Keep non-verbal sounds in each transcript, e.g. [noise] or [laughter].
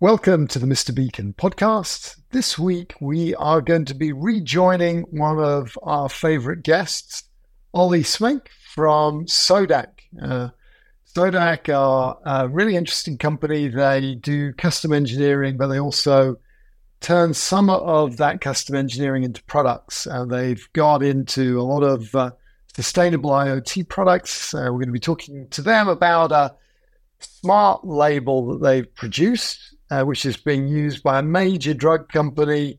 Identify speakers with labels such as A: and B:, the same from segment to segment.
A: Welcome to the Mr. Beacon podcast. This week we are going to be rejoining one of our favorite guests, Ollie Smeenk from SODAQ. Uh, SODAQ are a really interesting company. They do custom engineering, but they also turn some of that custom engineering into products. And they've got into a lot of uh, sustainable IoT products. Uh, we're going to be talking to them about a smart label that they've produced uh, which is being used by a major drug company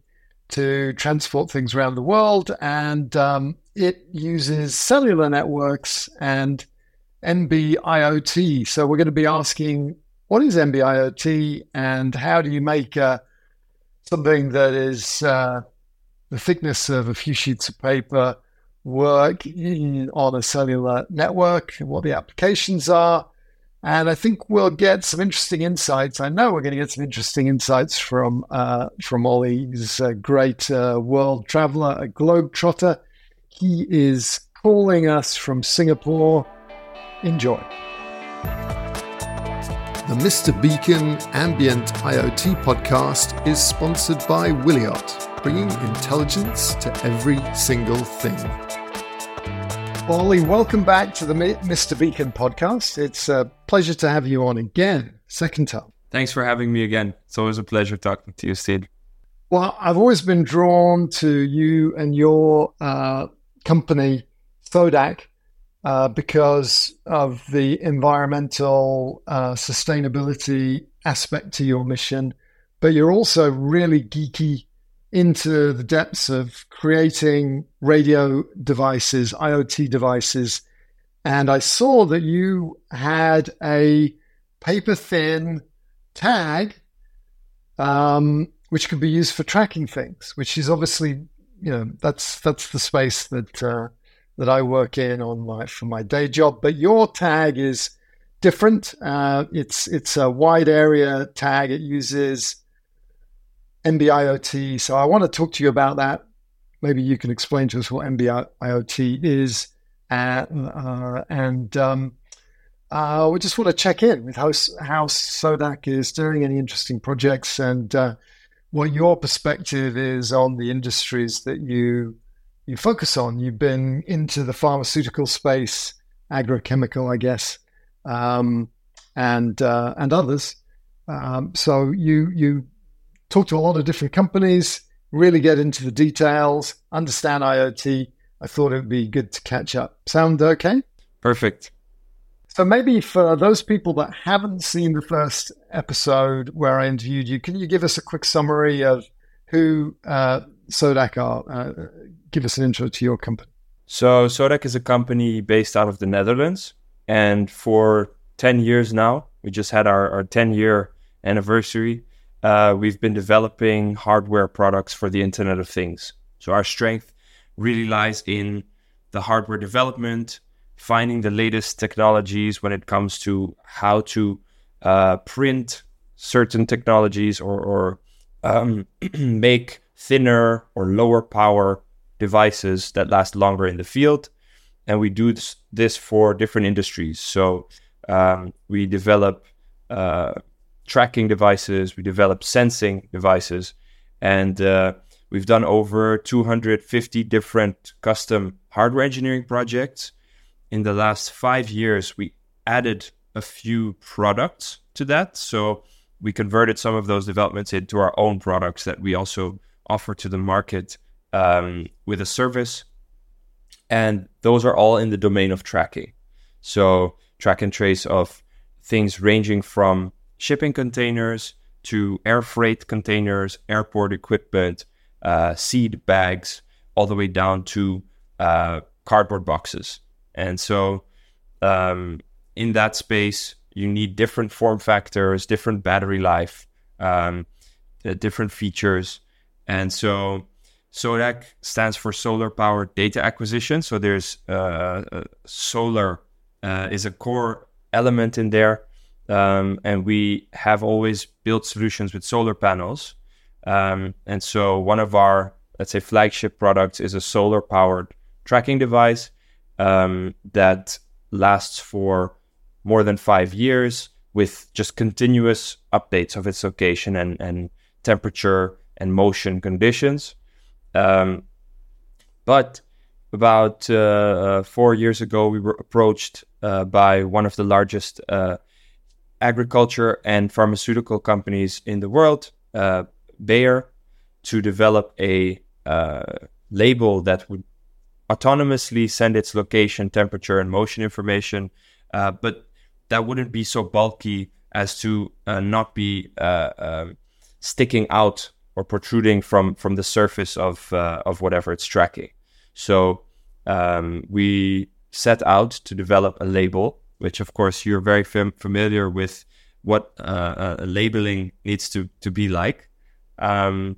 A: to transport things around the world. And um, it uses cellular networks and NB-IoT. So we're going to be asking, what is NB-IoT and how do you make uh, something that is uh, the thickness of a few sheets of paper work on a cellular network and what the applications are and I think we'll get some interesting insights. I know we're going to get some interesting insights from uh, from Ollie. He's a great uh, world traveler, a globetrotter. He is calling us from Singapore. Enjoy. The Mr. Beacon Ambient IoT podcast is sponsored by Wiliot, bringing intelligence to every single thing. Ollie, welcome back to the Mr. Beacon podcast. It's a pleasure to have you on again, second time.
B: Thanks for having me again. It's always a pleasure talking to you, Sid.
A: Well, I've always been drawn to you and your uh, company, SODAQ, uh, because of the environmental uh, sustainability aspect to your mission. But you're also really geeky into the depths of creating radio devices, IoT devices. And I saw that you had a paper thin tag, um, which could be used for tracking things, which is obviously, you know, that's, that's the space that, uh, that I work in on my, for my day job. But your tag is different. Uh, it's, it's a wide area tag. It uses NB-IoT. So I want to talk to you about that. Maybe you can explain to us what NB-IoT is, uh, uh, and um, uh, we just want to check in with how how SODAQ is doing, any interesting projects, and uh, what your perspective is on the industries that you you focus on. You've been into the pharmaceutical space, agrochemical, I guess, um, and uh, and others. Um, so you you talk to a lot of different companies, really get into the details, understand IoT. I thought it would be good to catch up. Sound okay?
B: Perfect.
A: So maybe for those people that haven't seen the first episode where I interviewed you, can you give us a quick summary of who uh, SODAQ are? Uh, give us an intro to your company.
B: So SODAQ is a company based out of the Netherlands, and for ten years now, we just had our, our ten year anniversary uh, we've been developing hardware products for the Internet of Things. So our strength really lies in the hardware development, finding the latest technologies when it comes to how to uh, print certain technologies or, or um, [clears throat] make thinner or lower power devices that last longer in the field. And we do this, for different industries. So um, we develop uh, tracking devices, we develop sensing devices, and uh, we've done over 250 different custom hardware engineering projects. In the last five years, we added a few products to that. So we converted some of those developments into our own products that we also offer to the market um, with a service. And those are all in the domain of tracking. So track and trace of things ranging from shipping containers to air freight containers, airport equipment, uh, seed bags, all the way down to uh, cardboard boxes. And so um, in that space, you need different form factors, different battery life, um, uh, different features. And so SODAQ stands for Solar Power Data Acquisition. So there's uh, uh, solar is a core element in there. Um, and we have always built solutions with solar panels. Um, and so one of our, let's say, flagship products is a solar powered tracking device um, that lasts for more than five years with just continuous updates of its location and, and temperature and motion conditions. Um, but about uh, uh, four years ago, we were approached uh, by one of the largest uh, agriculture and pharmaceutical companies in the world, uh, Bayer, to develop a uh, label that would autonomously send its location, temperature, and motion information, but that wouldn't be so bulky as to not be um, sticking out or protruding from from the surface of uh, of whatever it's tracking. So um, we set out to develop a label, which of course you're very fam- familiar with what uh, uh, labeling needs to to be like. Um,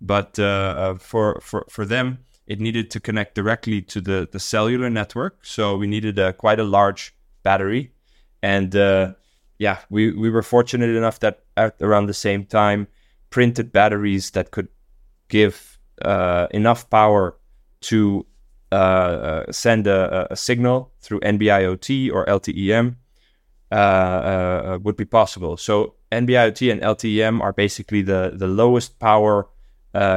B: but uh, uh, for for for them, it needed to connect directly to the the cellular network. So we needed a, quite a large battery, and uh, yeah, we we were fortunate enough that at around the same time printed batteries that could give uh, enough power to uh, uh send a, a, signal through NB-IoT or LTE-M uh, uh, would be possible. So NB-IoT and LTE-M are basically the, the lowest power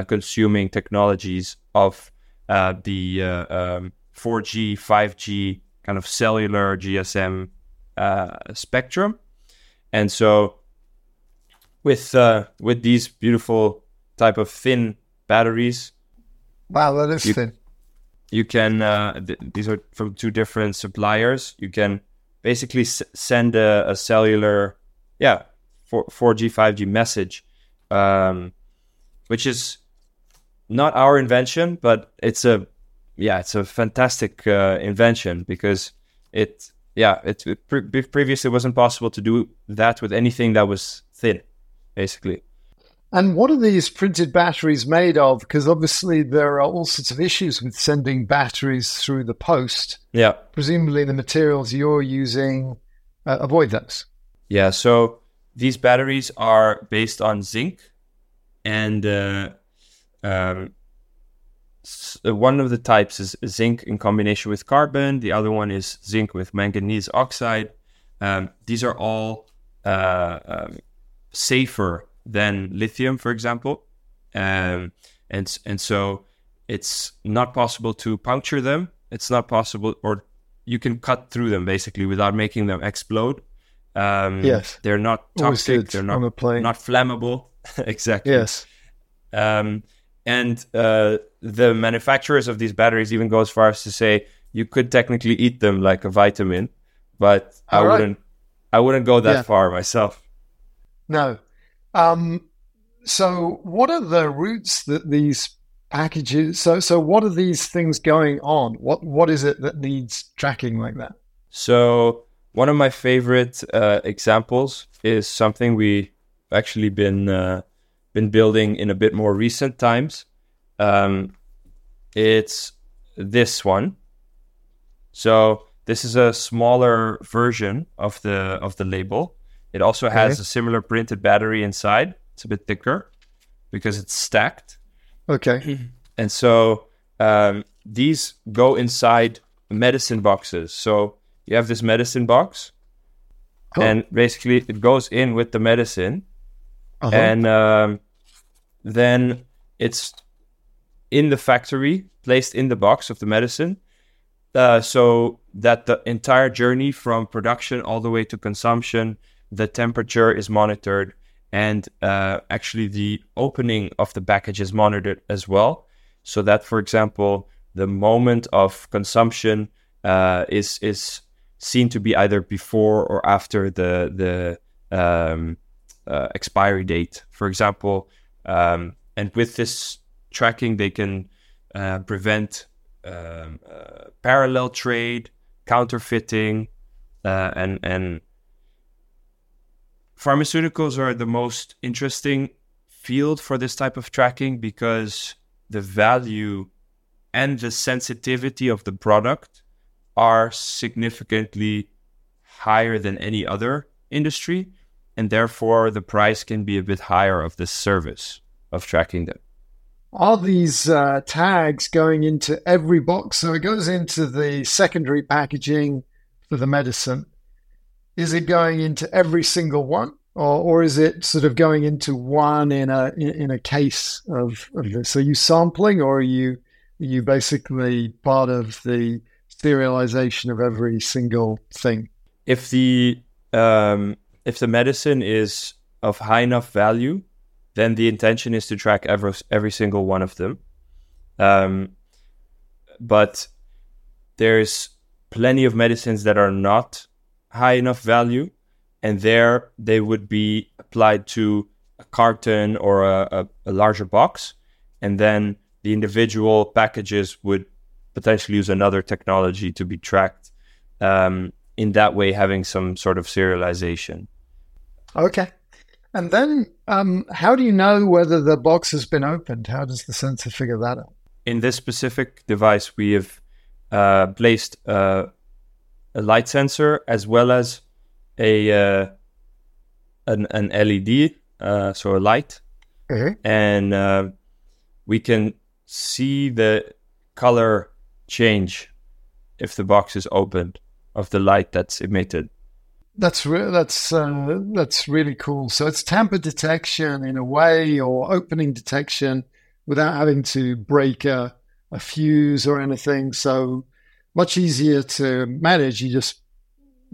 B: consuming technologies of the um, 4G, 5G kind of cellular GSM spectrum. And so with uh, with these beautiful type of thin batteries.
A: Wow, that is
B: you,
A: thin.
B: You can uh, th- these are from two different suppliers. You can basically s- send a, a, cellular, yeah, four G five G message, um, which is not our invention, but it's a yeah, it's a fantastic uh, invention because it yeah, it, it pre- previously wasn't possible to do that with anything that was thin basically.
A: And what are these printed batteries made of? Because obviously there are all sorts of issues with sending batteries through the post.
B: Yeah.
A: Presumably the materials you're using uh, avoid those.
B: Yeah. So these batteries are based on zinc, and uh, um, uh, one of the types is zinc in combination with carbon. The other one is zinc with manganese oxide. Um, these are all uh, um, safer than lithium, for example. Um, and and so it's not possible to puncture them. It's not possible, or you can cut through them basically without making them explode.
A: Um, yes,
B: they're not toxic. They're not not flammable. [laughs] exactly.
A: Yes.
B: Um, and uh, the manufacturers of these batteries even go as far as to say you could technically eat them like a vitamin, but All I right. wouldn't. I wouldn't go that yeah. far myself.
A: No. Um, so, what are the routes that these packages? So, so what are these things going on? What What is it that needs tracking like that?
B: So, one of my favorite uh, examples is something we actually been uh, been building in a bit more recent times. Um, it's this one. So this is a smaller version of the of the label. It also has okay. a similar printed battery inside. It's a bit thicker because it's stacked.
A: Okay. [clears throat]
B: And so um, these go inside medicine boxes. So you have this medicine box, oh. and basically it goes in with the medicine, uh-huh. and um, then it's in the factory, placed in the box of the medicine. Uh, so that the entire journey from production all the way to consumption, the temperature is monitored, and uh, actually the opening of the package is monitored as well. So that, for example, the moment of consumption uh, is is seen to be either before or after the the um, uh, expiry date, for example. Um, and with this tracking, they can uh, prevent um, uh, parallel trade, counterfeiting, uh, and and pharmaceuticals are the most interesting field for this type of tracking because the value and the sensitivity of the product are significantly higher than any other industry and therefore the price can be a bit higher of the service of tracking them
A: are these uh, tags going into every box? So it goes into the secondary packaging for the medicine. Is it going into every single one, or, or is it sort of going into one in a in, a case of, of this? Are you sampling, or are you are you basically part of the serialization of every single thing?
B: If the um, if the medicine is of high enough value, then the intention is to track every every single one of them. Um, but there's plenty of medicines that are not high enough value, and there they would be applied to a carton or a, a, a larger box, and then the individual packages would potentially use another technology to be tracked. Um, in that way, having some sort of serialization.
A: Okay. And then, um, how do you know whether the box has been opened? How does the sensor figure that out?
B: In this specific device, we have uh, placed uh, a light sensor as well as a uh, an, an, LED, uh, so a light, mm-hmm. and uh, we can see the color change if the box is opened of the light that's emitted.
A: That's re- that's uh, that's really cool. So it's tamper detection in a way, or opening detection without having to break a, a fuse or anything. So much easier to manage. You just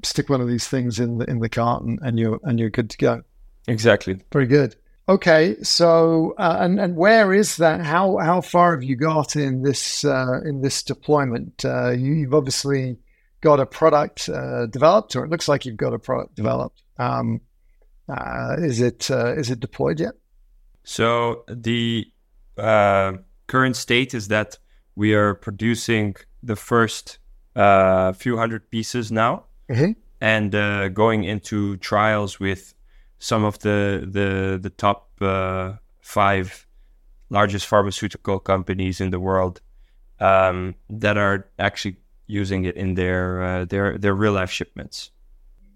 A: stick one of these things in the in the carton, and you're and you're good to go.
B: Exactly.
A: Very good. Okay, so uh, and and where is that? How how far have you got in this uh, in this deployment? Uh, you, have obviously got a product uh, developed, or it looks like you've got a product developed. Um, uh, is it uh, is it deployed yet?
B: So the uh, current state is that we are producing the first uh, few hundred pieces now, mm-hmm. and uh, going into trials with some of the the the top five largest pharmaceutical companies in the world um, that are actually using it in their uh, their their real life shipments.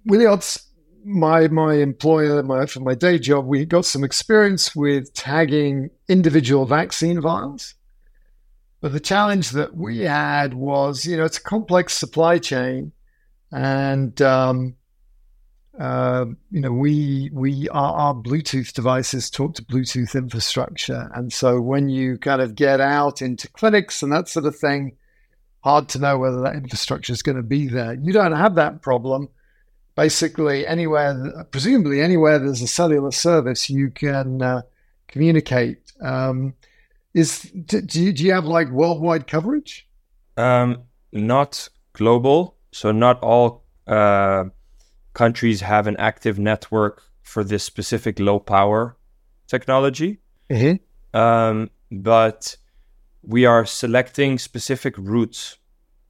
A: Williams, my my employer, my for my day job, we got some experience with tagging individual vaccine vials. But the challenge that we had was, you know, it's a complex supply chain, and um, uh, you know, we we our, our Bluetooth devices talk to Bluetooth infrastructure, and so when you kind of get out into clinics and that sort of thing, hard to know whether that infrastructure is going to be there. You don't have that problem. Basically, anywhere, presumably anywhere there's a cellular service, you can uh, communicate. Um, is do you, do you have like worldwide coverage?
B: Um, not global. So not all uh, countries have an active network for this specific low power technology. Mm-hmm. Um, but we are selecting specific routes.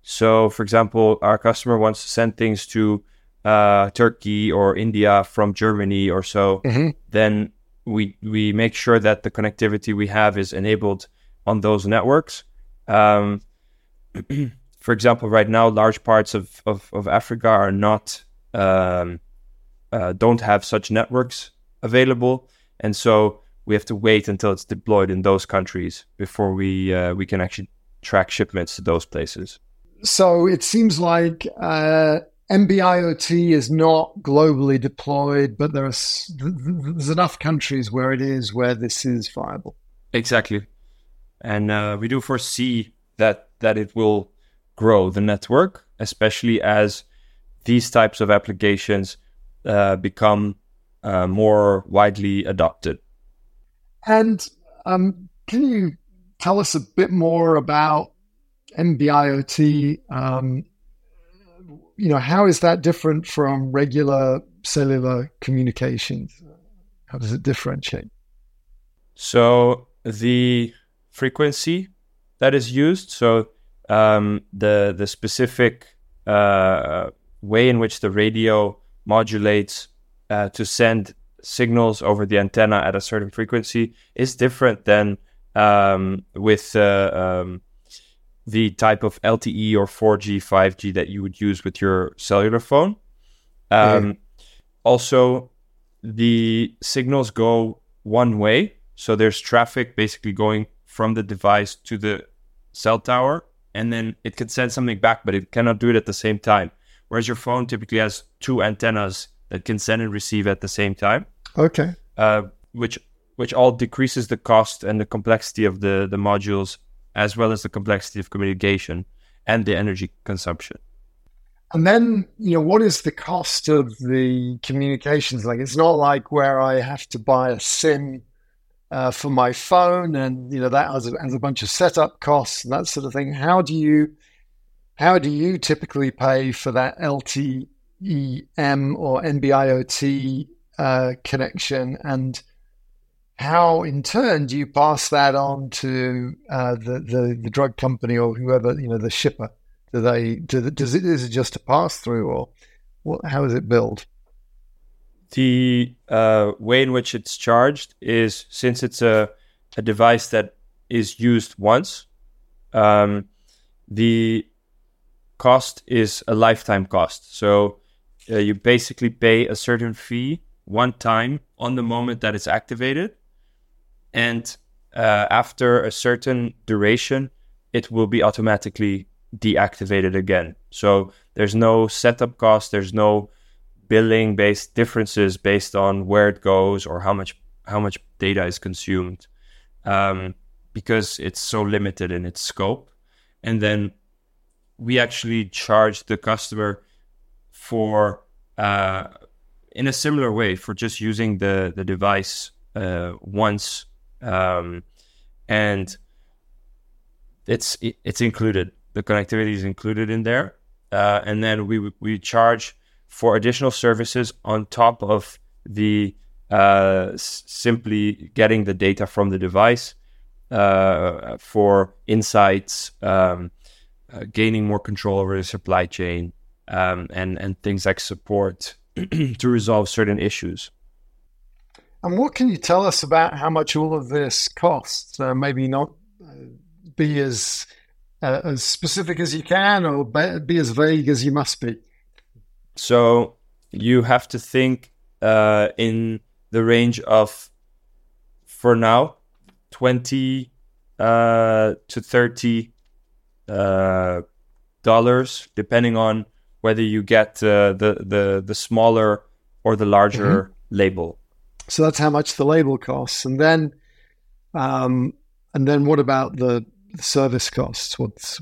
B: So, for example, our customer wants to send things to uh, Turkey or India from Germany or so. Mm-hmm. Then we we make sure that the connectivity we have is enabled on those networks. Um, [clears throat] for example, right now, large parts of, of, of Africa are not um, uh, don't have such networks available, and so we have to wait until it's deployed in those countries before we uh, we can actually track shipments to those places.
A: So it seems like uh, NB-IoT is not globally deployed, but there's there's enough countries where it is where this is viable.
B: Exactly, and uh, we do foresee that that it will grow the network especially as these types of applications uh, become uh, more widely adopted.
A: And um, can you tell us a bit more about NB-IoT? Um, you know, how is that different from regular cellular communications? How does it differentiate?
B: So the frequency that is used, so um, the the specific uh, way in which the radio modulates uh, to send signals over the antenna at a certain frequency is different than um, with uh, um, the type of LTE or 4G, 5G that you would use with your cellular phone. Um, Also, the signals go one way. So there's traffic basically going from the device to the cell tower, and then it can send something back, but it cannot do it at the same time. Whereas your phone typically has two antennas that can send and receive at the same time,
A: Okay.
B: uh, which which all decreases the cost and the complexity of the the modules, as well as the complexity of communication and the energy consumption.
A: And then, you know, what is the cost of the communications? Like, it's not like where I have to buy a SIM uh, for my phone, and you know that has a, has a bunch of setup costs and that sort of thing. How do you, how do you typically pay for that LTE-M or NB-IoT uh, connection, and how in turn do you pass that on to uh, the, the the drug company or whoever you know the shipper? Do they do, does it is it just a pass through or what? How is it billed?
B: The uh, way in which it's charged is since it's a, a device that is used once, um, the cost is a lifetime cost. So uh, you basically pay a certain fee one time on the moment that it's activated. And uh, after a certain duration, it will be automatically deactivated again. So there's no setup cost, there's no billing based differences based on where it goes or how much how much data is consumed um, because it's so limited in its scope and then we actually charge the customer for uh, in a similar way for just using the the device uh, once um, and it's it's included the connectivity is included in there uh, and then we we charge for additional services on top of the uh, simply getting the data from the device uh, for insights, um, uh, gaining more control over the supply chain, um, and and things like support [clears throat] to resolve certain issues.
A: And what can you tell us about how much all of this costs? Uh, maybe not uh, be as uh, as specific as you can, or be, be as vague as you must be.
B: So you have to think uh, in the range of, for now, twenty uh, to thirty uh, dollars, depending on whether you get uh, the the the smaller or the larger label.
A: So that's how much the label costs, and then, um, and then what about the service costs? What's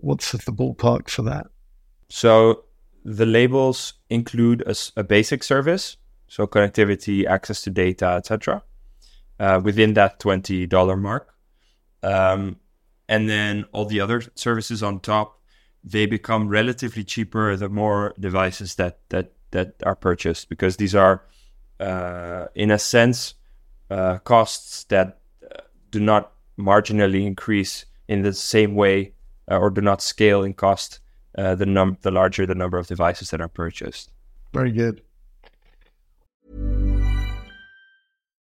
A: what's the ballpark for that?
B: So the labels include a basic service, so connectivity, access to data, etc. Uh, within that twenty dollar mark, um, and then all the other services on top, they become relatively cheaper the more devices that that that are purchased because these are, uh, in a sense, uh, costs that uh, do not marginally increase in the same way uh, or do not scale in cost uh, the num the larger the number of devices that are purchased.
A: Very good.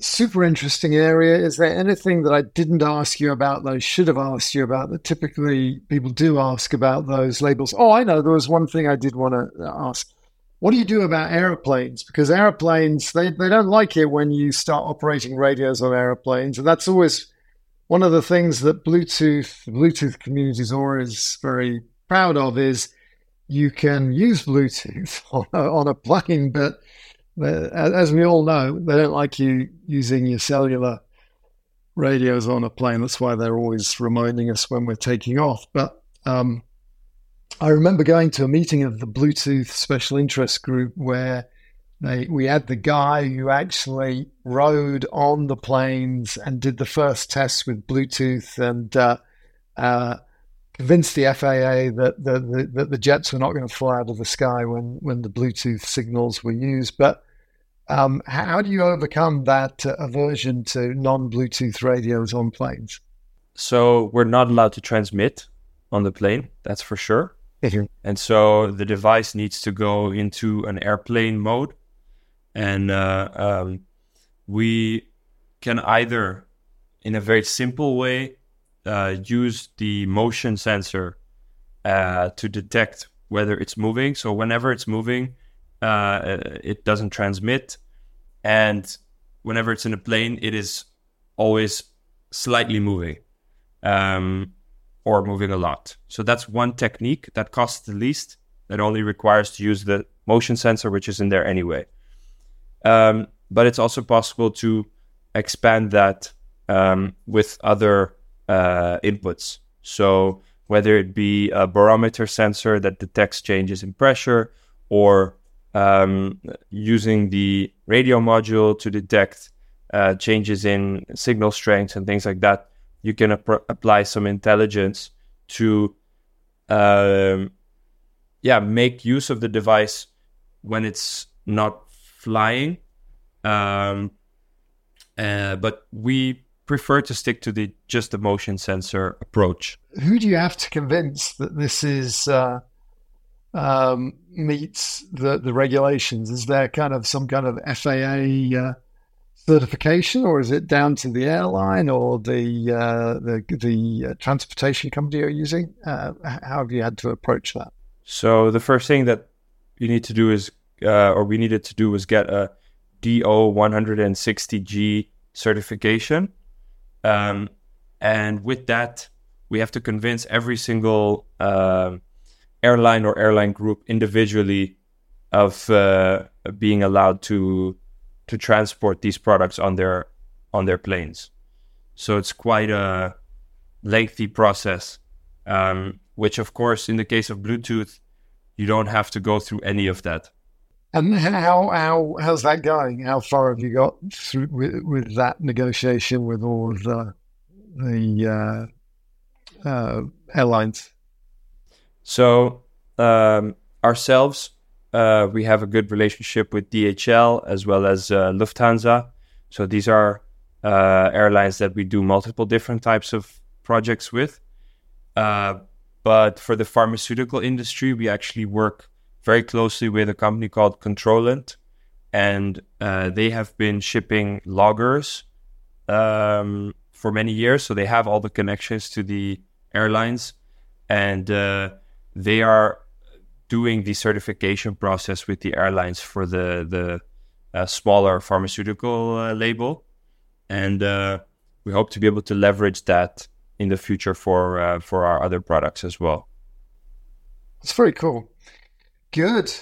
A: super interesting area. Is there anything that I didn't ask you about that I should have asked you about that typically people do ask about those labels? Oh, I know. There was one thing I did want to ask. What do you do about airplanes? Because airplanes, they, they don't like it when you start operating radios on airplanes. And that's always one of the things that Bluetooth, the Bluetooth community is always very proud of is you can use Bluetooth [laughs] on a, on a plane, but as we all know, they don't like you using your cellular radios on a plane. That's why they're always reminding us when we're taking off. But um, I remember going to a meeting of the Bluetooth Special Interest Group where they, we had the guy who actually rode on the planes and did the first tests with Bluetooth and uh, uh, convinced the FAA that the, the, that the jets were not going to fly out of the sky when, when the Bluetooth signals were used. But um, how do you overcome that uh, aversion to non Bluetooth radios on planes?
B: So we're not allowed to transmit on the plane, that's for sure. and so the device needs to go into an airplane mode. And uh, um, we can either, in a very simple way, uh, use the motion sensor uh, to detect whether it's moving. So whenever it's moving, uh, it doesn't transmit. And whenever it's in a plane, it is always slightly moving um, or moving a lot. So that's one technique that costs the least, that only requires to use the motion sensor, which is in there anyway. Um, but it's also possible to expand that um, with other uh, inputs. So whether it be a barometer sensor that detects changes in pressure or um, using the radio module to detect uh, changes in signal strength and things like that, you can ap- apply some intelligence to, um, yeah, make use of the device when it's not flying. Um, uh, but we prefer to stick to the just the motion sensor approach.
A: Who do you have to convince that this is uh, um, meets the, the regulations? Is there kind of some kind of FAA uh, certification, or is it down to the airline or the uh, the, the uh, transportation company you're using? Uh, how have you had to approach that?
B: So the first thing that you need to do is, uh, or we needed to do, was get a DO 160G certification, um, and with that, we have to convince every single um, airline or airline group individually of uh, being allowed to to transport these products on their on their planes. So it's quite a lengthy process, um, which of course, in the case of Bluetooth, you don't have to go through any of that.
A: And how how how's that going? How far have you got through with, with that negotiation with all of the the uh, uh, airlines?
B: So um, ourselves, uh, we have a good relationship with DHL as well as uh, Lufthansa. So these are uh, airlines that we do multiple different types of projects with. Uh, but for the pharmaceutical industry, we actually work very closely with a company called Controlant, and uh, they have been shipping loggers um, for many years. So they have all the connections to the airlines, and uh, they are doing the certification process with the airlines for the the uh, smaller pharmaceutical uh, label, and uh, we hope to be able to leverage that in the future for uh, for our other products as well.
A: It's very cool. Good.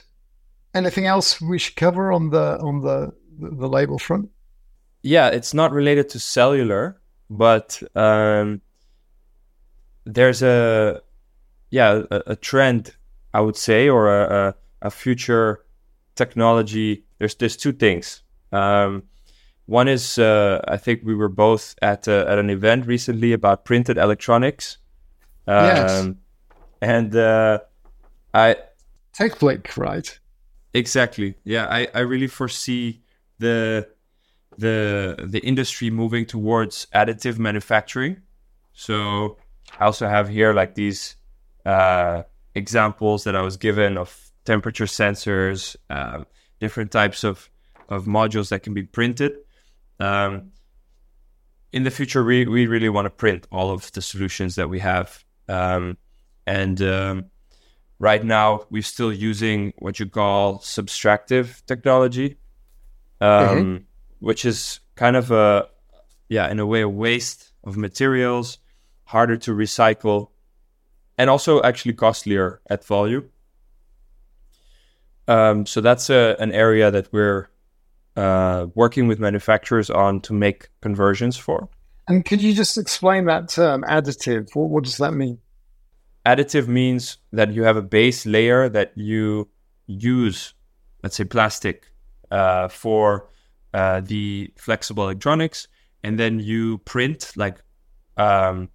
A: Anything else we should cover on the on the the label front?
B: Yeah, it's not related to cellular, but um, there's a yeah a, a, trend I would say or a, a, a future technology. There's there's two things. Um, one is uh, I think we were both at uh, at an event recently about printed electronics. Um,
A: Yes.
B: And uh, I
A: TechBlick, right?
B: exactly yeah I, I really foresee the the the industry moving towards additive manufacturing. So I also have here like these uh, examples that I was given of temperature sensors, uh, different types of of modules that can be printed. Um, in the future, we, we really want to print all of the solutions that we have. Um, and um, right now, we're still using what you call subtractive technology, um, which is kind of a, yeah, in a way, a waste of materials, harder to recycle, and also actually costlier at volume. Um, so that's a, an area that we're uh, working with manufacturers on to make conversions for.
A: And could you just explain that term, additive? What, what does that mean?
B: Additive means that you have a base layer that you use, let's say plastic, uh, for uh, the flexible electronics, and then you print like um,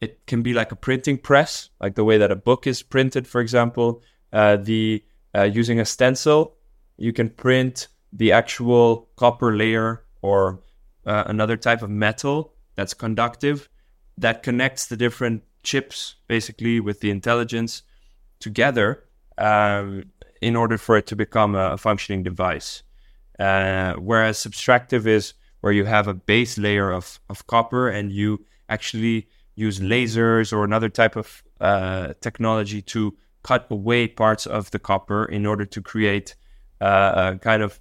B: it can be like a printing press, like the way that a book is printed, for example. Uh, the uh, using a stencil, you can print the actual copper layer or uh, another type of metal that's conductive that connects the different chips basically with the intelligence together um, in order for it to become a, functioning device. Uh, whereas subtractive is where you have a base layer of, of copper and you actually use lasers or another type of uh, technology to cut away parts of the copper in order to create uh, kind of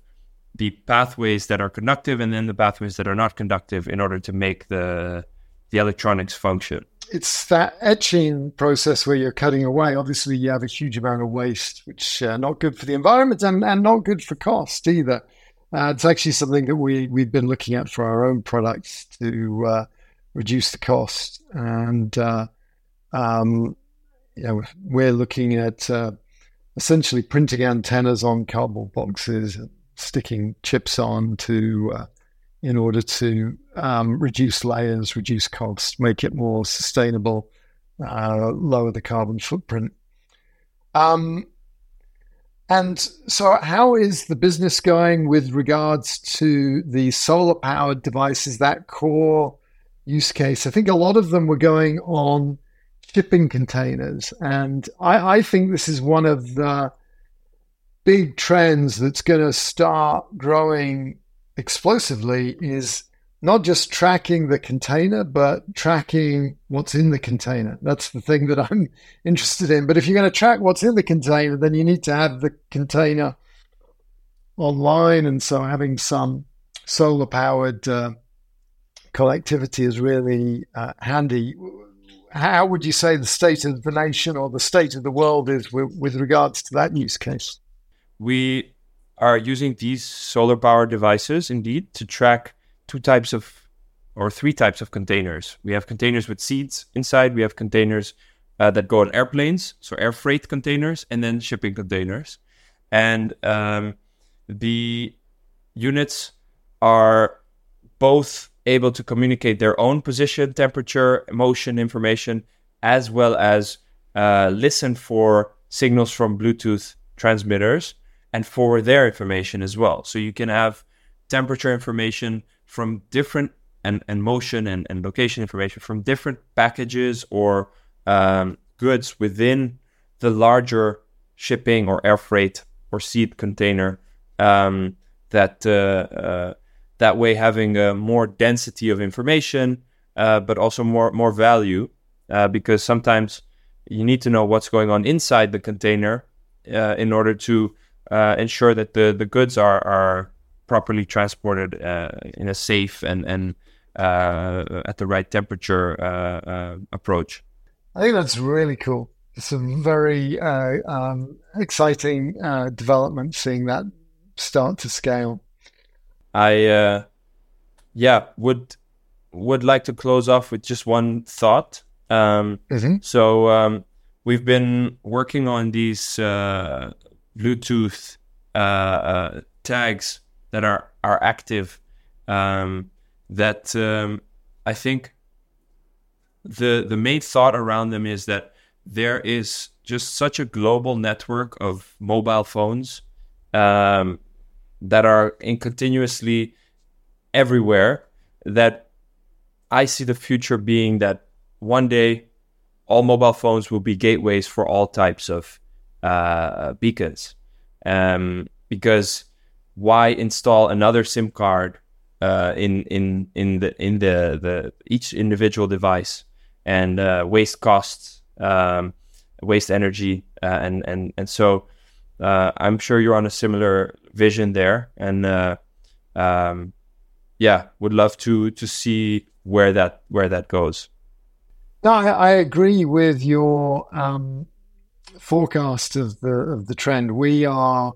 B: the pathways that are conductive and then the pathways that are not conductive in order to make the the electronics function.
A: It's that etching process where you're cutting away. Obviously, you have a huge amount of waste, which uh, not good for the environment and, and not good for cost either. Uh, it's actually something that we we've been looking at for our own products to uh, reduce the cost, and uh, um, you know, we're looking at uh, essentially printing antennas on cardboard boxes, sticking chips on to uh, in order to um, reduce layers, reduce costs, make it more sustainable, uh, lower the carbon footprint. Um, and so, how is the business going with regards to the solar powered devices, that core use case? I think a lot of them were going on shipping containers. And I, I think this is one of the big trends that's going to start growing explosively is not just tracking the container, but tracking what's in the container. That's the thing that I'm [laughs] interested in. But if you're going to track what's in the container, then you need to have the container online. And so having some solar powered uh, connectivity is really uh, handy. How would you say the state of the nation or the state of the world is with, with regards to that use case?
B: We are using these solar powered devices indeed to track two types of or three types of containers. We have containers with seeds inside, we have containers uh, that go on airplanes, so air freight containers, and then shipping containers. And um, the units are both able to communicate their own position, temperature, motion information, as well as uh, listen for signals from Bluetooth transmitters and forward their information as well. So you can have temperature information from different and, and motion and, and location information from different packages or um, goods within the larger shipping or air freight or seed container. Um, that uh, uh, that way having a more density of information, uh, but also more more value uh, because sometimes you need to know what's going on inside the container uh, in order to uh, ensure that the, the goods are, are properly transported uh, in a safe and, and uh, at the right temperature approach.
A: I think that's really cool. A very um, exciting development seeing that start to scale.
B: I, uh, yeah, would would like to close off with just one thought. Um,
A: mm-hmm.
B: So um, we've been working on these uh, Bluetooth uh, uh, tags that are are active Um, that um, I think the the main thought around them is that there is just such a global network of mobile phones um, that are in continuously everywhere that I see the future being that one day all mobile phones will be gateways for all types of uh, beacons. Um, because why install another SIM card uh, in in in the in the the each individual device and uh, waste costs, um, waste energy, uh, and and and so uh, I'm sure you're on a similar vision there, and uh, um, yeah, would love to to see where that where that goes.
A: No, I, I agree with your um, forecast of the of the trend. We are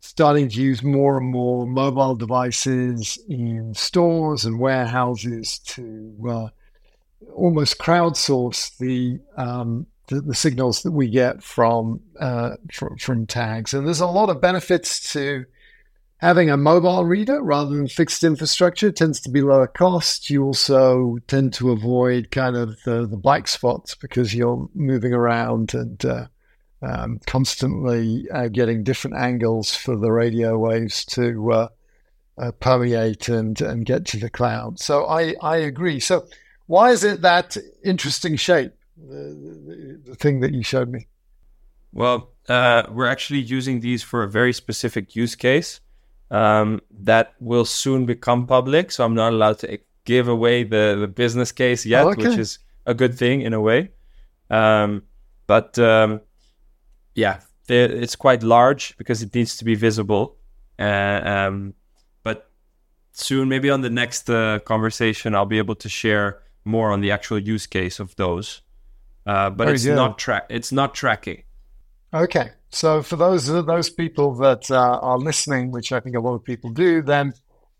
A: starting to use more and more mobile devices in stores and warehouses to uh, almost crowdsource the, um, the, the signals that we get from, uh, from from tags. And there's a lot of benefits to having a mobile reader rather than fixed infrastructure. It tends to be lower cost. You also tend to avoid kind of the, the black spots because you're moving around and uh, um, constantly uh, getting different angles for the radio waves to uh, uh, permeate and, and get to the cloud. So I, I agree. So why is it that interesting shape, the, the, the thing that you showed me?
B: Well, uh, we're actually using these for a very specific use case um, that will soon become public. So I'm not allowed to give away the, the business case yet, oh, okay. which is a good thing in a way. Um, but um, yeah, it's quite large because it needs to be visible. Uh, um, but soon, maybe on the next uh, conversation, I'll be able to share more on the actual use case of those. Uh, but Very it's good. not track. It's not tracking.
A: Okay, so for those those people that uh, are listening, which I think a lot of people do, then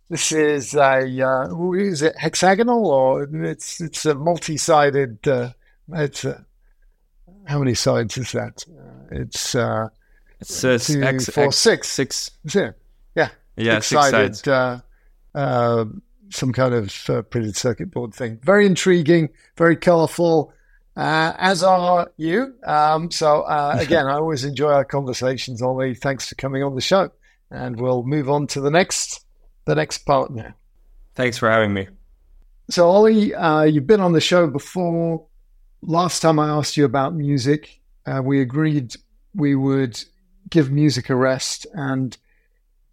A: this is a uh, is it hexagonal or it's it's a multi-sided. Uh, it's a, how many sides is that? It's uh,
B: it's uh, two, X,
A: four,
B: X,
A: six.
B: six.
A: Yeah, yeah,
B: yeah, six sides.
A: Uh, uh, some kind of uh, printed circuit board thing. Very intriguing, very colourful. Uh, as are you. Um, so uh, [laughs] again, I always enjoy our conversations. Ollie, thanks for coming on the show, and we'll move on to the next the next partner.
B: Thanks for having me.
A: So Ollie, uh, you've been on the show before. Last time I asked you about music, uh, we agreed we would give music a rest. And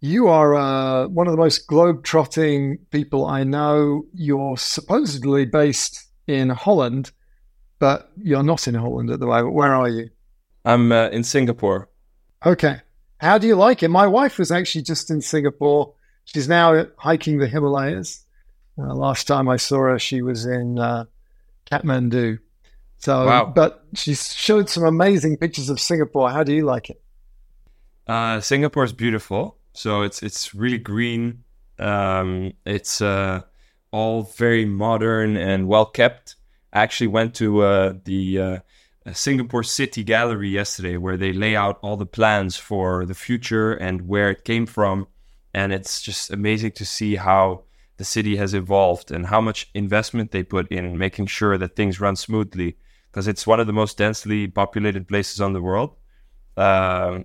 A: you are uh, one of the most globe-trotting people I know. You're supposedly based in Holland, but you're not in Holland at the moment. Where are you?
B: I'm uh, in Singapore.
A: Okay. How do you like it? My wife was actually just in Singapore. She's now hiking the Himalayas. Uh, last time I saw her, she was in uh, Kathmandu. So, wow. but she showed some amazing pictures of Singapore. How do you like it?
B: Uh, Singapore is beautiful. So it's it's really green. Um, it's uh, all very modern and well kept. I actually went to uh, the uh, Singapore City Gallery yesterday, where they lay out all the plans for the future and where it came from, and it's just amazing to see how the city has evolved and how much investment they put in making sure that things run smoothly because it's one of the most densely populated places on the world. Um,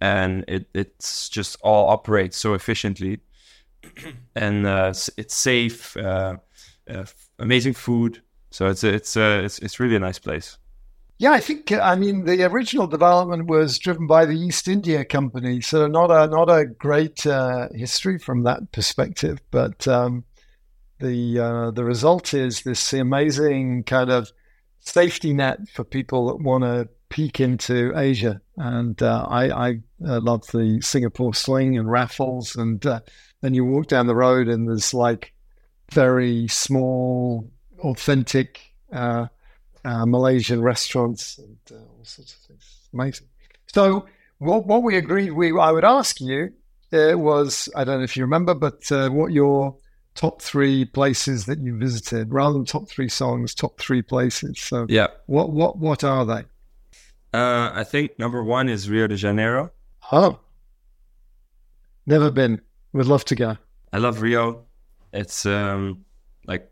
B: and it it's just all operates so efficiently [clears throat] and uh, it's safe uh, uh, amazing food so it's it's uh, it's it's really a nice place
A: yeah i think i mean the original development was driven by the east india company so not a not a great uh, history from that perspective but um, the uh, the result is this amazing kind of safety net for people that want to peek into Asia. And uh, I, I uh, love the Singapore sling and raffles. And uh, then you walk down the road and there's like very small, authentic uh, uh, Malaysian restaurants and uh, all sorts of things. Amazing. So what, what we agreed we I would ask you was I don't know if you remember, but what your top three places that you visited rather than top three songs, top three places. So
B: yeah,
A: what what what are they?
B: Uh, I think number one is Rio de Janeiro.
A: Oh, never been. Would love to go.
B: I love Rio, It's um, like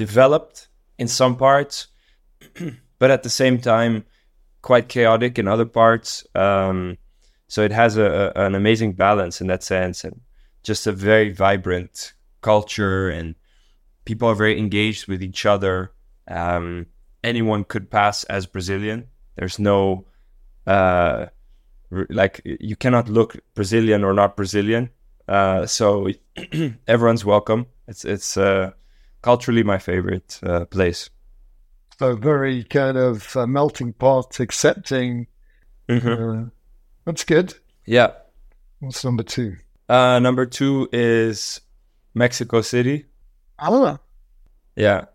B: developed in some parts, [clears throat] but at the same time, quite chaotic in other parts. Um, so it has a, a, an amazing balance in that sense, and just a very vibrant culture, and people are very engaged with each other. Um, anyone could pass as Brazilian. There's no uh, like you cannot look Brazilian or not Brazilian. Uh, so [clears throat] everyone's welcome. It's it's uh, culturally my favorite uh, place.
A: So very kind of uh, melting pot, accepting.
B: Mm-hmm.
A: Uh, that's good.
B: Yeah.
A: What's number two?
B: Uh, number two is Mexico City.
A: Ah.
B: Yeah.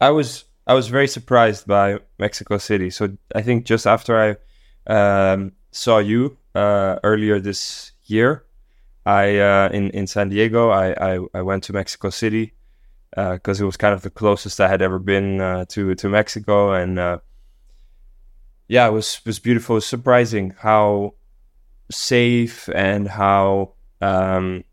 B: I was I was very surprised by Mexico City. So I think just after I um, saw you uh, earlier this year, I uh, in in San Diego, I I, I went to Mexico City because uh, it was kind of the closest I had ever been uh, to to Mexico, and uh, yeah, it was was beautiful. It was surprising how safe and how um,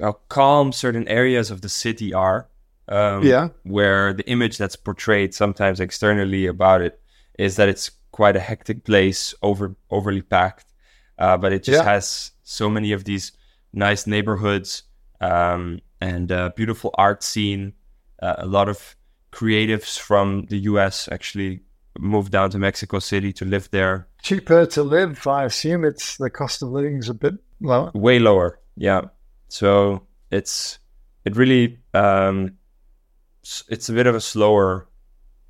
B: how calm certain areas of the city are. Um,
A: yeah,
B: where the image that's portrayed sometimes externally about it is that it's quite a hectic place, over overly packed, uh, but it just
A: Yeah.
B: has so many of these nice neighborhoods um, and uh, beautiful art scene. Uh, a lot of creatives from the U.S. actually moved down to Mexico City to live there.
A: cheaper to live. I assume it's the cost of living is a bit lower.
B: way lower yeah so it's it really um it's a bit of a slower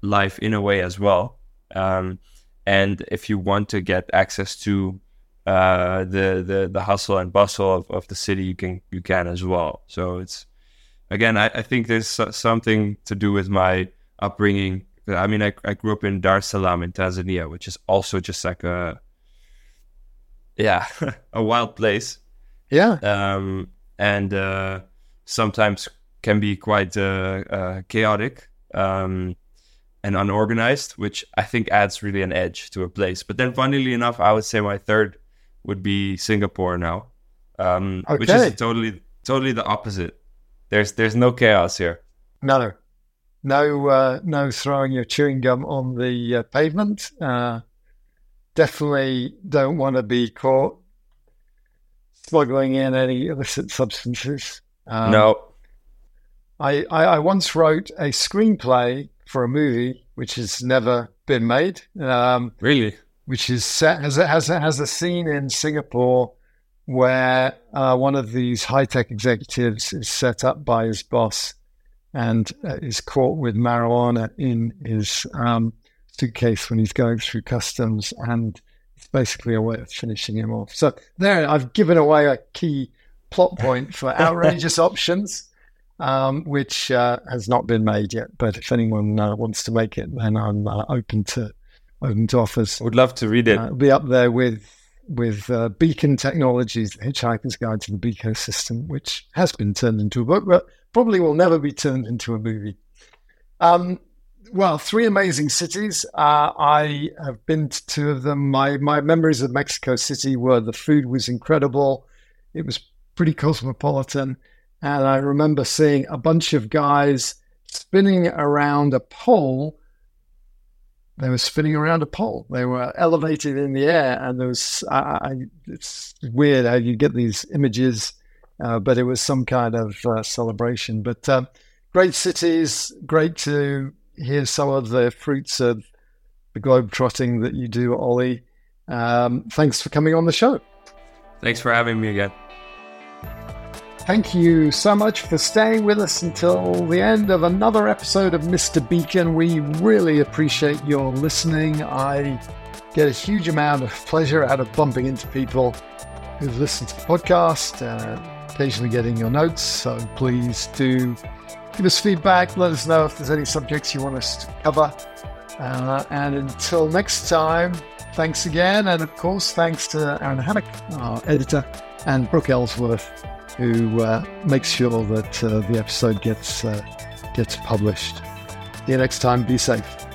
B: life in a way as well um and if you want to get access to uh the the the hustle and bustle of, of the city you can you can as well. So it's again i, I think there's something to do with my upbringing. I mean I, I grew up in dar es salaam in tanzania which is also just like a yeah [laughs] a wild place.
A: Yeah,
B: um, and uh, sometimes can be quite uh, uh, chaotic um, and unorganized, which I think adds really an edge to a place. But then, funnily enough, I would say my third would be Singapore now, um, which is totally totally the opposite. There's there's no chaos here.
A: no, no, uh, no throwing your chewing gum on the uh, pavement. Uh, definitely don't want to be caught smuggling in any illicit substances. Um,
B: no,
A: I, I, I once wrote a screenplay for a movie which has never been made, um,
B: really.
A: Which is set has a, has a, has a scene in Singapore where uh, one of these high tech executives is set up by his boss and uh, is caught with marijuana in his um, suitcase when he's going through customs, and it's basically a way of finishing him off. So there, I've given away a key plot point for [laughs] outrageous options um, which uh, has not been made yet. But if anyone uh, wants to make it, then I'm uh, open to to offers.
B: I would love to read it.
A: Uh, be up there with with uh, Beacon Technologies, The Hitchhiker's Guide to the Beacon System, which has been turned into a book, but probably will never be turned into a movie. Um, well, three amazing cities. Uh, I have been to two of them. My my memories of Mexico City were the food was incredible. It was pretty cosmopolitan, and I remember seeing a bunch of guys spinning around a pole they were spinning around a pole. They were elevated in the air, and there was. I, I, it's weird how you get these images, uh, but it was some kind of uh, celebration. But uh, great cities, great to hear some of the fruits of the globe trotting that you do, Ollie. Um, thanks for coming on the show.
B: Thanks for having me again.
A: Thank you so much for staying with us until the end of another episode of Mr. Beacon. We really appreciate your listening. I get a huge amount of pleasure out of bumping into people who've listened to the podcast, uh, occasionally getting your notes. So please do give us feedback. Let us know if there's any subjects you want us to cover. Uh, and until next time, thanks again. And of course, thanks to Aaron Hammock, our editor, and Brooke Ellsworth, who uh, makes sure that uh, the episode gets uh, gets published. See you next time. Be safe.